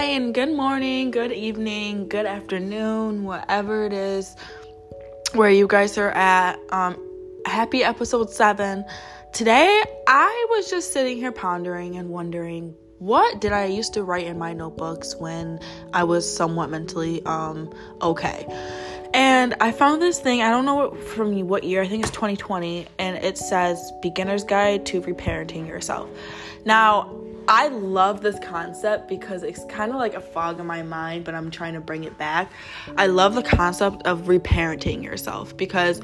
Hi, and good morning, good evening, good afternoon, whatever it is where you guys are at. Um, happy episode seven. Today, I was just sitting here pondering and wondering what did I used to write in my notebooks when I was somewhat mentally um okay. And I found this thing, I don't know what, from what year, I think it's 2020, and it says Beginner's Guide to Reparenting Yourself. Now, I love this concept because it's kind of like a fog in my mind, but I'm trying to bring it back. I love the concept of reparenting yourself because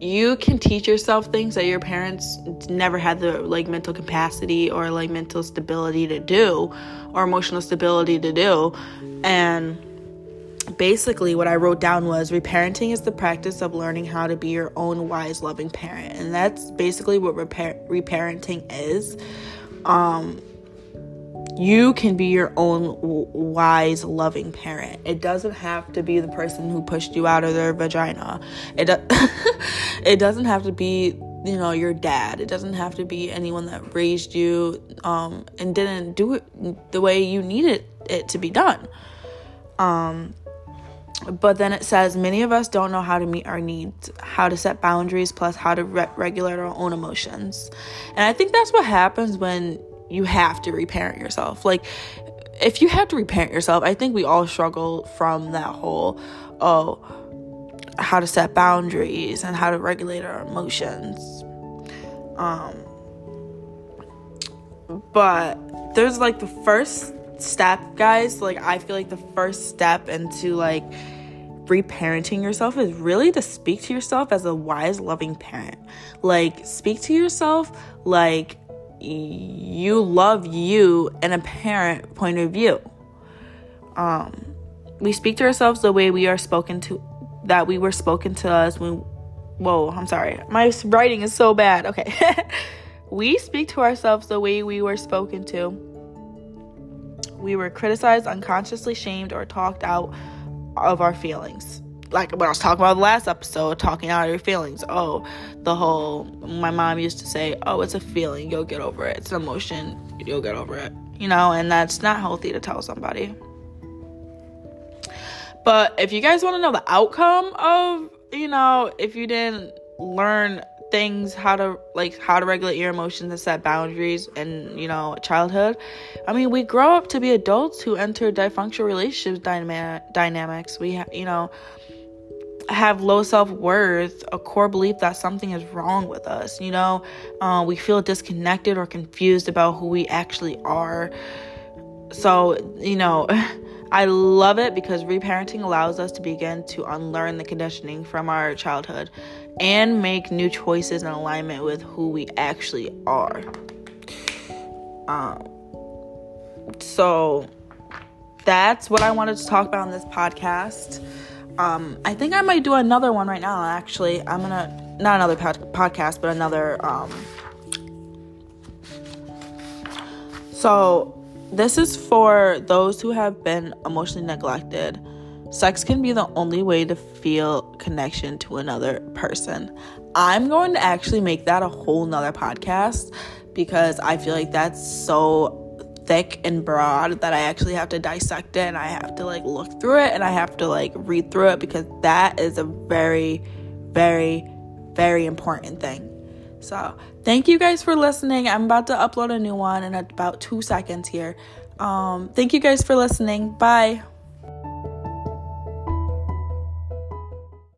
you can teach yourself things that your parents never had the like mental capacity or like mental stability to do or emotional stability to do. And basically what i wrote down was reparenting is the practice of learning how to be your own wise loving parent. And that's basically what repair- reparenting is. Um you can be your own wise loving parent. It doesn't have to be the person who pushed you out of their vagina. It do- it doesn't have to be you know your dad. It doesn't have to be anyone that raised you um, and didn't do it the way you needed it to be done. Um, but then it says many of us don't know how to meet our needs how to set boundaries plus how to re- regulate our own emotions. And i think that's what happens when you have to reparent yourself. Like, if you have to reparent yourself, I think we all struggle from that whole, oh, how to set boundaries and how to regulate our emotions. Um, but there's like the first step, guys. Like, I feel like the first step into like reparenting yourself is really to speak to yourself as a wise, loving parent. Like, speak to yourself like you love you in a parent point of view. Um, we speak to ourselves the way we are spoken to, that we were spoken to us when. Whoa, I'm sorry. My writing is so bad. Okay. we speak to ourselves the way we were spoken to. We were criticized, unconsciously shamed, or talked out of our feelings like what I was talking about the last episode, talking out your feelings. Oh, the whole my mom used to say, "Oh, it's a feeling, you'll get over it. It's an emotion, you'll get over it." You know, and that's not healthy to tell somebody. But if you guys want to know the outcome of, you know, if you didn't learn things how to like how to regulate your emotions and set boundaries and you know childhood i mean we grow up to be adults who enter dysfunctional relationships dynamic dynamics we ha- you know have low self worth, a core belief that something is wrong with us. You know, uh, we feel disconnected or confused about who we actually are. So, you know, I love it because reparenting allows us to begin to unlearn the conditioning from our childhood and make new choices in alignment with who we actually are. Um, so, that's what I wanted to talk about on this podcast. Um, I think I might do another one right now. Actually, I'm gonna not another pod- podcast, but another. Um, so this is for those who have been emotionally neglected. Sex can be the only way to feel connection to another person. I'm going to actually make that a whole nother podcast because I feel like that's so thick and broad that I actually have to dissect it and I have to like look through it and I have to like read through it because that is a very, very, very important thing. So, thank you guys for listening. I'm about to upload a new one in about two seconds here. Um, thank you guys for listening. Bye.